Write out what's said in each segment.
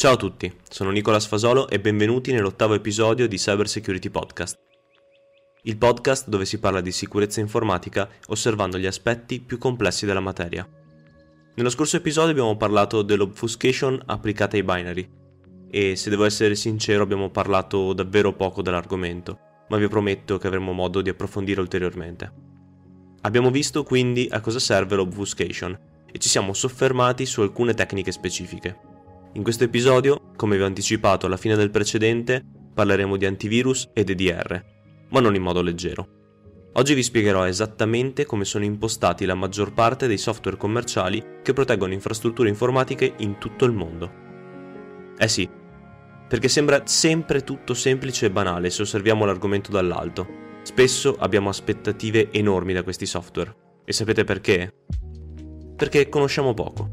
Ciao a tutti, sono Nicola Sfasolo e benvenuti nell'ottavo episodio di Cyber Security Podcast. Il podcast dove si parla di sicurezza informatica osservando gli aspetti più complessi della materia. Nello scorso episodio abbiamo parlato dell'obfuscation applicata ai binary e se devo essere sincero abbiamo parlato davvero poco dell'argomento, ma vi prometto che avremo modo di approfondire ulteriormente. Abbiamo visto quindi a cosa serve l'obfuscation e ci siamo soffermati su alcune tecniche specifiche. In questo episodio, come vi ho anticipato alla fine del precedente, parleremo di antivirus ed EDR, ma non in modo leggero. Oggi vi spiegherò esattamente come sono impostati la maggior parte dei software commerciali che proteggono infrastrutture informatiche in tutto il mondo. Eh sì, perché sembra sempre tutto semplice e banale se osserviamo l'argomento dall'alto. Spesso abbiamo aspettative enormi da questi software. E sapete perché? Perché conosciamo poco.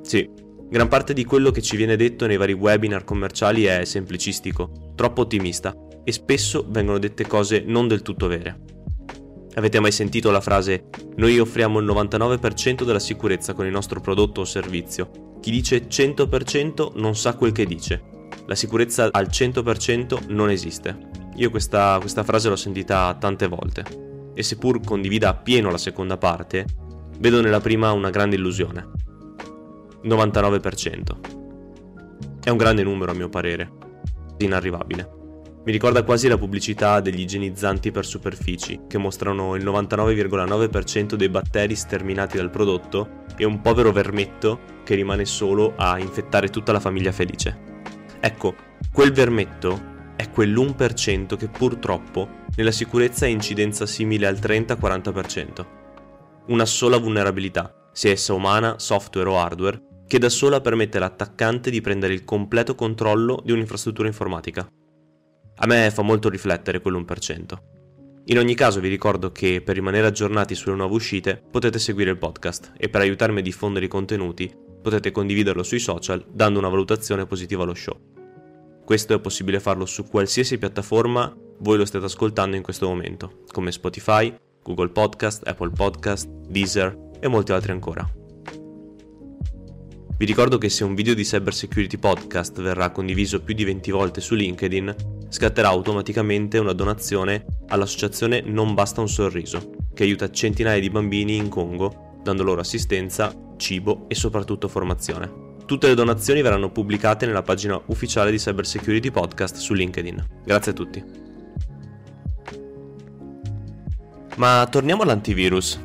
Sì, Gran parte di quello che ci viene detto nei vari webinar commerciali è semplicistico, troppo ottimista e spesso vengono dette cose non del tutto vere. Avete mai sentito la frase noi offriamo il 99% della sicurezza con il nostro prodotto o servizio? Chi dice 100% non sa quel che dice. La sicurezza al 100% non esiste. Io questa, questa frase l'ho sentita tante volte e seppur condivida appieno la seconda parte, vedo nella prima una grande illusione. 99%. È un grande numero a mio parere, inarrivabile. Mi ricorda quasi la pubblicità degli igienizzanti per superfici, che mostrano il 99,9% dei batteri sterminati dal prodotto e un povero vermetto che rimane solo a infettare tutta la famiglia felice. Ecco, quel vermetto è quell'1% che purtroppo nella sicurezza ha incidenza simile al 30-40%. Una sola vulnerabilità, sia essa umana, software o hardware, che da sola permette all'attaccante di prendere il completo controllo di un'infrastruttura informatica. A me fa molto riflettere quell'1%. In ogni caso vi ricordo che per rimanere aggiornati sulle nuove uscite potete seguire il podcast e per aiutarmi a diffondere i contenuti potete condividerlo sui social dando una valutazione positiva allo show. Questo è possibile farlo su qualsiasi piattaforma voi lo state ascoltando in questo momento, come Spotify, Google Podcast, Apple Podcast, Deezer e molti altri ancora. Vi ricordo che se un video di Cyber Security Podcast verrà condiviso più di 20 volte su LinkedIn, scatterà automaticamente una donazione all'associazione Non Basta un Sorriso, che aiuta centinaia di bambini in Congo, dando loro assistenza, cibo e soprattutto formazione. Tutte le donazioni verranno pubblicate nella pagina ufficiale di Cyber Security Podcast su LinkedIn. Grazie a tutti. Ma torniamo all'antivirus.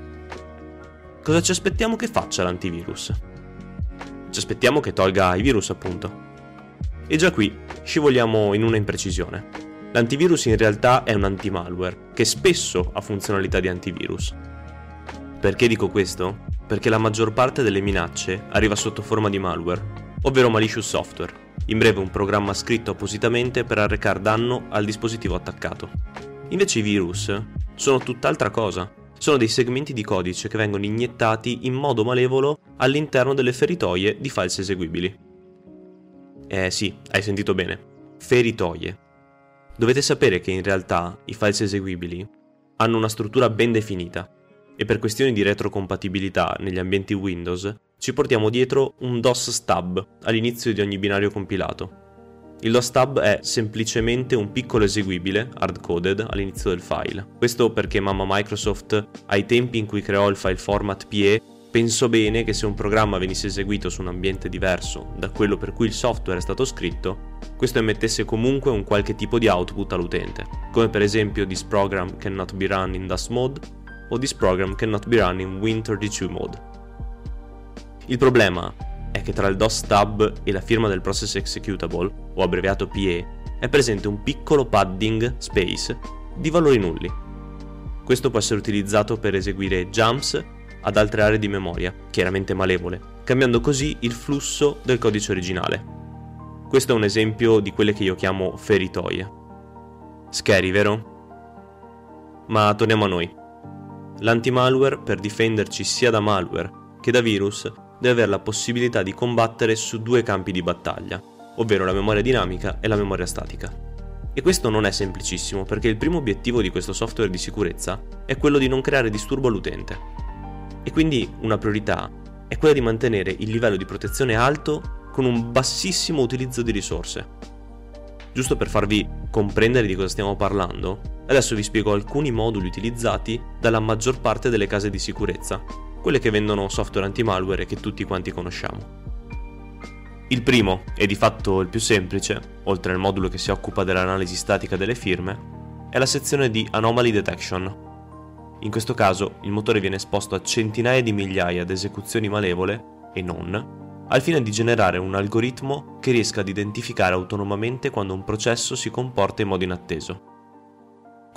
Cosa ci aspettiamo che faccia l'antivirus? Ci aspettiamo che tolga i virus, appunto. E già qui scivoliamo in una imprecisione. L'antivirus in realtà è un anti-malware, che spesso ha funzionalità di antivirus. Perché dico questo? Perché la maggior parte delle minacce arriva sotto forma di malware, ovvero malicious software, in breve un programma scritto appositamente per arrecare danno al dispositivo attaccato. Invece i virus sono tutt'altra cosa, sono dei segmenti di codice che vengono iniettati in modo malevolo all'interno delle feritoie di file eseguibili. Eh sì, hai sentito bene, feritoie. Dovete sapere che in realtà i file eseguibili hanno una struttura ben definita e per questioni di retrocompatibilità negli ambienti Windows ci portiamo dietro un DOS stub all'inizio di ogni binario compilato il LostHub è semplicemente un piccolo eseguibile, hard-coded, all'inizio del file. Questo perché mamma Microsoft, ai tempi in cui creò il file format PE, pensò bene che se un programma venisse eseguito su un ambiente diverso da quello per cui il software è stato scritto, questo emettesse comunque un qualche tipo di output all'utente, come per esempio this program cannot be run in DOS mode o this program cannot be run in Win32 mode. Il problema è che tra il DOS stub e la firma del process executable, o abbreviato PE, è presente un piccolo padding space di valori nulli. Questo può essere utilizzato per eseguire jumps ad altre aree di memoria, chiaramente malevole, cambiando così il flusso del codice originale. Questo è un esempio di quelle che io chiamo feritoie. Scary, vero? Ma torniamo a noi. L'anti-malware, per difenderci sia da malware che da virus, deve avere la possibilità di combattere su due campi di battaglia, ovvero la memoria dinamica e la memoria statica. E questo non è semplicissimo perché il primo obiettivo di questo software di sicurezza è quello di non creare disturbo all'utente. E quindi una priorità è quella di mantenere il livello di protezione alto con un bassissimo utilizzo di risorse. Giusto per farvi comprendere di cosa stiamo parlando, adesso vi spiego alcuni moduli utilizzati dalla maggior parte delle case di sicurezza, quelle che vendono software anti-malware che tutti quanti conosciamo. Il primo, e di fatto il più semplice, oltre al modulo che si occupa dell'analisi statica delle firme, è la sezione di Anomaly Detection. In questo caso il motore viene esposto a centinaia di migliaia di esecuzioni malevole, e non, al fine di generare un algoritmo che riesca ad identificare autonomamente quando un processo si comporta in modo inatteso.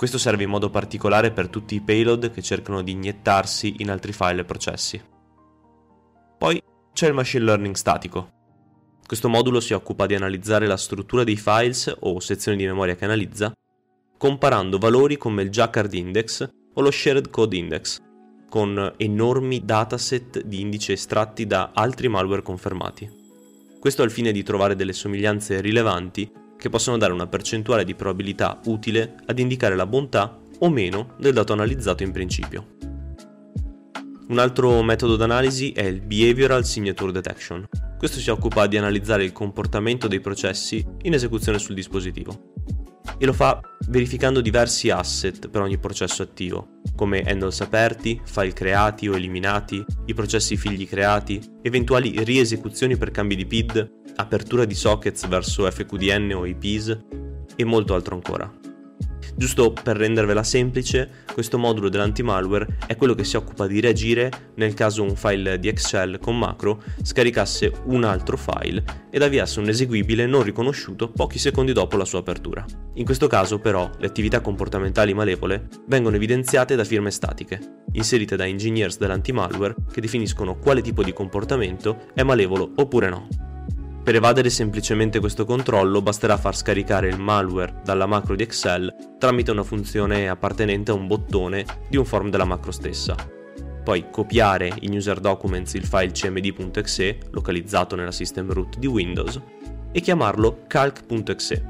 Questo serve in modo particolare per tutti i payload che cercano di iniettarsi in altri file e processi. Poi c'è il machine learning statico, questo modulo si occupa di analizzare la struttura dei files o sezioni di memoria che analizza, comparando valori come il Jacquard Index o lo Shared Code Index, con enormi dataset di indici estratti da altri malware confermati. Questo al fine di trovare delle somiglianze rilevanti che possono dare una percentuale di probabilità utile ad indicare la bontà o meno del dato analizzato in principio. Un altro metodo d'analisi è il Behavioral Signature Detection, questo si occupa di analizzare il comportamento dei processi in esecuzione sul dispositivo. E lo fa verificando diversi asset per ogni processo attivo, come handles aperti, file creati o eliminati, i processi figli creati, eventuali riesecuzioni per cambi di PID, apertura di sockets verso FQDN o IPs e molto altro ancora. Giusto per rendervela semplice, questo modulo dell'anti-malware è quello che si occupa di reagire nel caso un file di Excel con macro scaricasse un altro file ed avviasse un eseguibile non riconosciuto pochi secondi dopo la sua apertura. In questo caso però le attività comportamentali malevole vengono evidenziate da firme statiche, inserite da engineers dell'anti-malware che definiscono quale tipo di comportamento è malevolo oppure no. Per evadere semplicemente questo controllo basterà far scaricare il malware dalla macro di Excel tramite una funzione appartenente a un bottone di un form della macro stessa. Poi copiare in user documents il file cmd.exe localizzato nella system root di Windows e chiamarlo calc.exe.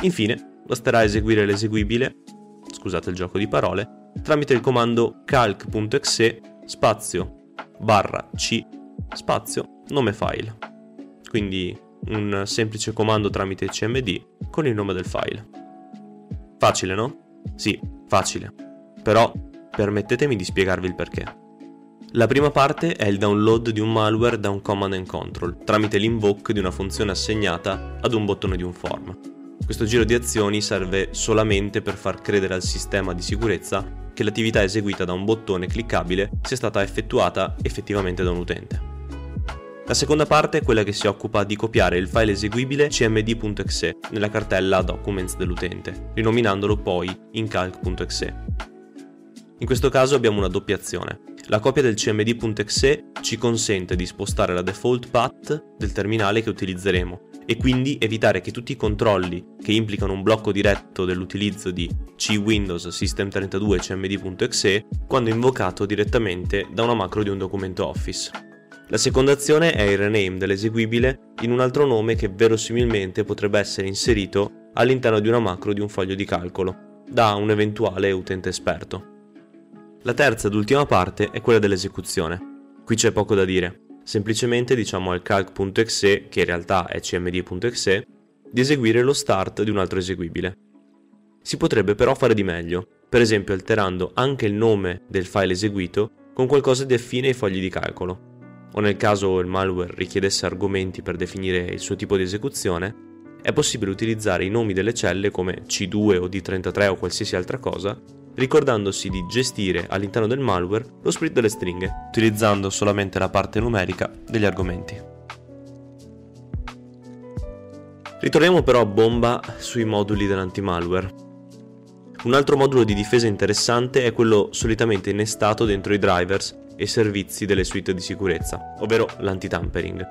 Infine basterà eseguire l'eseguibile, scusate il gioco di parole, tramite il comando calc.exe spazio barra c spazio nome file quindi un semplice comando tramite cmd con il nome del file. Facile, no? Sì, facile. Però permettetemi di spiegarvi il perché. La prima parte è il download di un malware da un command and control tramite l'invoke di una funzione assegnata ad un bottone di un form. Questo giro di azioni serve solamente per far credere al sistema di sicurezza che l'attività eseguita da un bottone cliccabile sia stata effettuata effettivamente da un utente. La seconda parte è quella che si occupa di copiare il file eseguibile cmd.exe nella cartella documents dell'utente, rinominandolo poi in calc.exe. In questo caso abbiamo una doppia azione. La copia del cmd.exe ci consente di spostare la default path del terminale che utilizzeremo e quindi evitare che tutti i controlli che implicano un blocco diretto dell'utilizzo di cwindows system32 cmd.exe quando invocato direttamente da una macro di un documento Office. La seconda azione è il rename dell'eseguibile in un altro nome che verosimilmente potrebbe essere inserito all'interno di una macro di un foglio di calcolo, da un eventuale utente esperto. La terza ed ultima parte è quella dell'esecuzione. Qui c'è poco da dire, semplicemente diciamo al calc.exe, che in realtà è cmd.exe, di eseguire lo start di un altro eseguibile. Si potrebbe però fare di meglio, per esempio alterando anche il nome del file eseguito con qualcosa di affine ai fogli di calcolo o nel caso il malware richiedesse argomenti per definire il suo tipo di esecuzione, è possibile utilizzare i nomi delle celle come C2 o D33 o qualsiasi altra cosa, ricordandosi di gestire all'interno del malware lo split delle stringhe, utilizzando solamente la parte numerica degli argomenti. Ritorniamo però a bomba sui moduli dell'anti-malware. Un altro modulo di difesa interessante è quello solitamente innestato dentro i drivers e servizi delle suite di sicurezza, ovvero l'anti-tampering.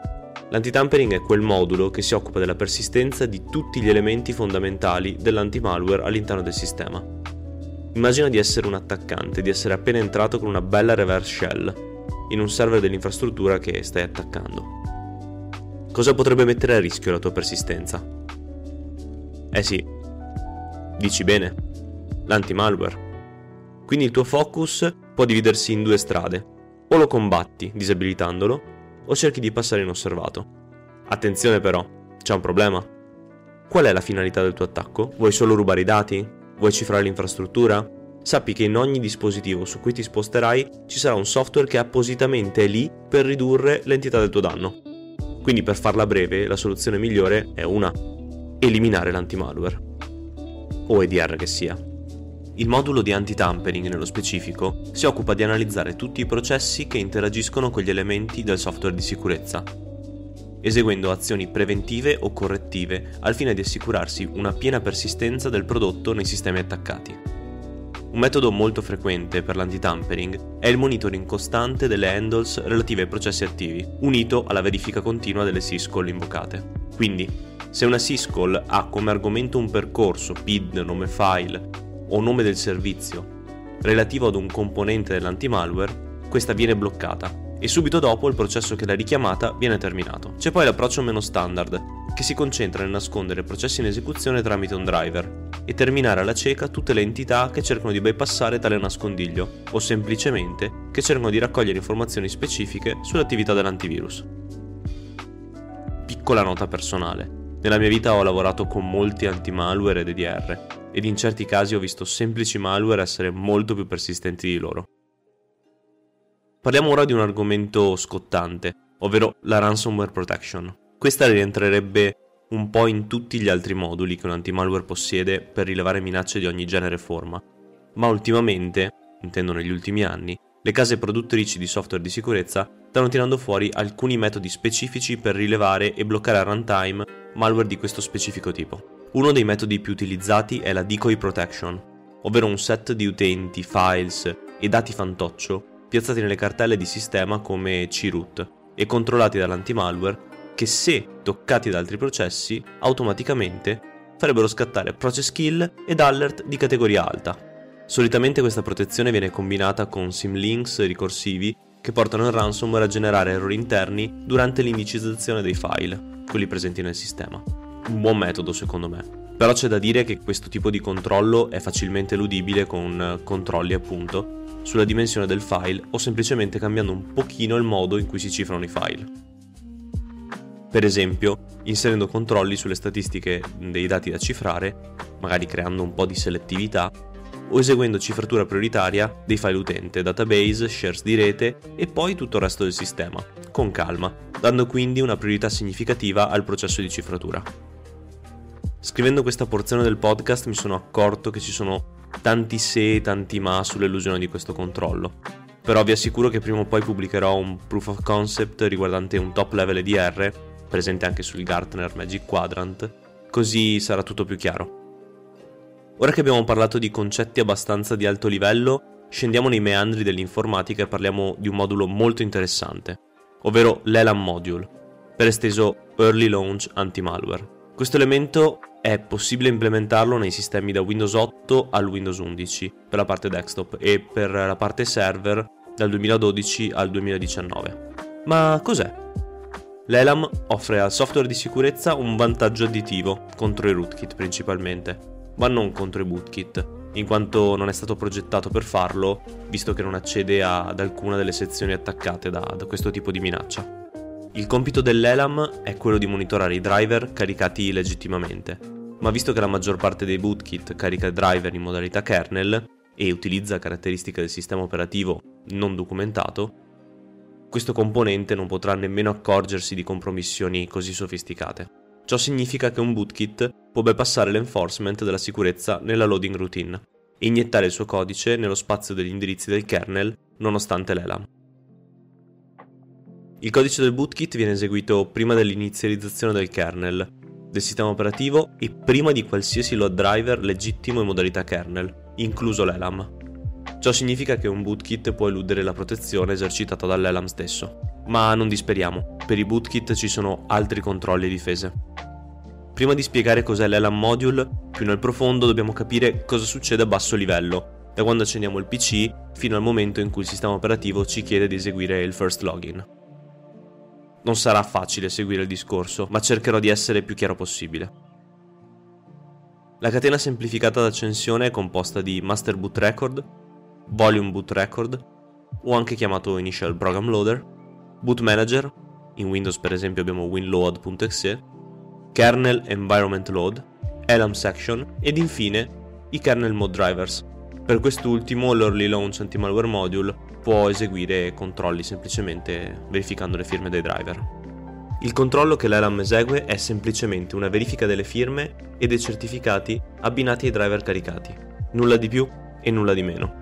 L'anti-tampering è quel modulo che si occupa della persistenza di tutti gli elementi fondamentali dell'anti-malware all'interno del sistema. Immagina di essere un attaccante, di essere appena entrato con una bella reverse shell in un server dell'infrastruttura che stai attaccando. Cosa potrebbe mettere a rischio la tua persistenza? Eh sì, dici bene, l'anti-malware. Quindi il tuo focus può dividersi in due strade o lo combatti disabilitandolo o cerchi di passare inosservato. Attenzione però, c'è un problema. Qual è la finalità del tuo attacco? Vuoi solo rubare i dati? Vuoi cifrare l'infrastruttura? Sappi che in ogni dispositivo su cui ti sposterai ci sarà un software che appositamente è lì per ridurre l'entità del tuo danno. Quindi per farla breve, la soluzione migliore è una. Eliminare l'antimalware. O EDR che sia. Il modulo di anti-tampering, nello specifico, si occupa di analizzare tutti i processi che interagiscono con gli elementi del software di sicurezza, eseguendo azioni preventive o correttive al fine di assicurarsi una piena persistenza del prodotto nei sistemi attaccati. Un metodo molto frequente per l'anti-tampering è il monitoring costante delle handles relative ai processi attivi, unito alla verifica continua delle syscall invocate. Quindi, se una syscall ha come argomento un percorso, PID, nome file o nome del servizio relativo ad un componente dell'antimalware, questa viene bloccata e subito dopo il processo che l'ha richiamata viene terminato. C'è poi l'approccio meno standard, che si concentra nel nascondere processi in esecuzione tramite un driver e terminare alla cieca tutte le entità che cercano di bypassare tale nascondiglio o semplicemente che cercano di raccogliere informazioni specifiche sull'attività dell'antivirus. Piccola nota personale. Nella mia vita ho lavorato con molti anti-malware ed EDR ed in certi casi ho visto semplici malware essere molto più persistenti di loro. Parliamo ora di un argomento scottante, ovvero la ransomware protection. Questa rientrerebbe un po' in tutti gli altri moduli che un anti-malware possiede per rilevare minacce di ogni genere e forma, ma ultimamente, intendo negli ultimi anni, le case produttrici di software di sicurezza stanno tirando fuori alcuni metodi specifici per rilevare e bloccare a runtime malware di questo specifico tipo. Uno dei metodi più utilizzati è la decoy protection, ovvero un set di utenti, files e dati fantoccio piazzati nelle cartelle di sistema come CRoot e controllati dall'antimalware che se toccati da altri processi automaticamente farebbero scattare process kill ed alert di categoria alta. Solitamente questa protezione viene combinata con symlinks ricorsivi che portano il ransomware a generare errori interni durante l'indicizzazione dei file, quelli presenti nel sistema un buon metodo secondo me. Però c'è da dire che questo tipo di controllo è facilmente eludibile con controlli appunto sulla dimensione del file o semplicemente cambiando un pochino il modo in cui si cifrano i file. Per esempio, inserendo controlli sulle statistiche dei dati da cifrare, magari creando un po' di selettività, o eseguendo cifratura prioritaria dei file utente, database, shares di rete e poi tutto il resto del sistema, con calma, dando quindi una priorità significativa al processo di cifratura. Scrivendo questa porzione del podcast mi sono accorto che ci sono tanti se e tanti ma sull'illusione di questo controllo. Però vi assicuro che prima o poi pubblicherò un proof of concept riguardante un top level EDR, presente anche sul Gartner Magic Quadrant, così sarà tutto più chiaro. Ora che abbiamo parlato di concetti abbastanza di alto livello, scendiamo nei meandri dell'informatica e parliamo di un modulo molto interessante, ovvero l'ELAM Module, per esteso Early Launch Anti-Malware. Questo elemento è possibile implementarlo nei sistemi da Windows 8 al Windows 11 per la parte desktop e per la parte server dal 2012 al 2019. Ma cos'è? L'ELAM offre al software di sicurezza un vantaggio additivo contro i rootkit principalmente, ma non contro i bootkit, in quanto non è stato progettato per farlo, visto che non accede ad alcuna delle sezioni attaccate da, da questo tipo di minaccia. Il compito dell'ELAM è quello di monitorare i driver caricati legittimamente, ma visto che la maggior parte dei bootkit carica driver in modalità kernel e utilizza caratteristiche del sistema operativo non documentato, questo componente non potrà nemmeno accorgersi di compromissioni così sofisticate. Ciò significa che un bootkit può bypassare l'enforcement della sicurezza nella loading routine e iniettare il suo codice nello spazio degli indirizzi del kernel nonostante l'ELAM. Il codice del bootkit viene eseguito prima dell'inizializzazione del kernel, del sistema operativo e prima di qualsiasi load driver legittimo in modalità kernel, incluso l'ELAM. Ciò significa che un bootkit può eludere la protezione esercitata dall'ELAM stesso. Ma non disperiamo, per i bootkit ci sono altri controlli e difese. Prima di spiegare cos'è l'ELAM module, più nel profondo dobbiamo capire cosa succede a basso livello, da quando accendiamo il PC fino al momento in cui il sistema operativo ci chiede di eseguire il first login. Non sarà facile seguire il discorso, ma cercherò di essere più chiaro possibile. La catena semplificata d'accensione è composta di Master Boot Record, Volume Boot Record, o anche chiamato Initial Program Loader, Boot Manager, in Windows per esempio abbiamo winload.exe, kernel environment load, Elm section ed infine i kernel mode drivers. Per quest'ultimo l'early launch anti-malware module può eseguire controlli semplicemente verificando le firme dei driver. Il controllo che l'ELAM esegue è semplicemente una verifica delle firme e dei certificati abbinati ai driver caricati, nulla di più e nulla di meno.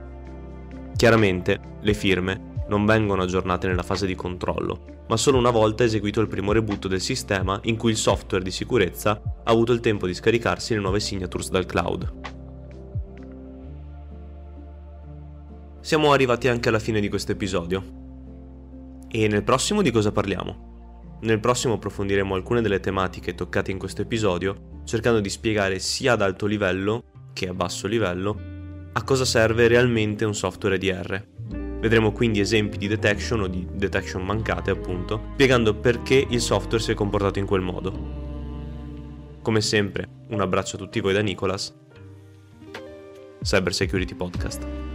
Chiaramente le firme non vengono aggiornate nella fase di controllo, ma solo una volta eseguito il primo reboot del sistema in cui il software di sicurezza ha avuto il tempo di scaricarsi le nuove signatures dal cloud. Siamo arrivati anche alla fine di questo episodio. E nel prossimo di cosa parliamo? Nel prossimo approfondiremo alcune delle tematiche toccate in questo episodio, cercando di spiegare sia ad alto livello che a basso livello a cosa serve realmente un software EDR Vedremo quindi esempi di detection o di detection mancate, appunto, spiegando perché il software si è comportato in quel modo. Come sempre, un abbraccio a tutti voi da Nicolas, Cyber Security Podcast.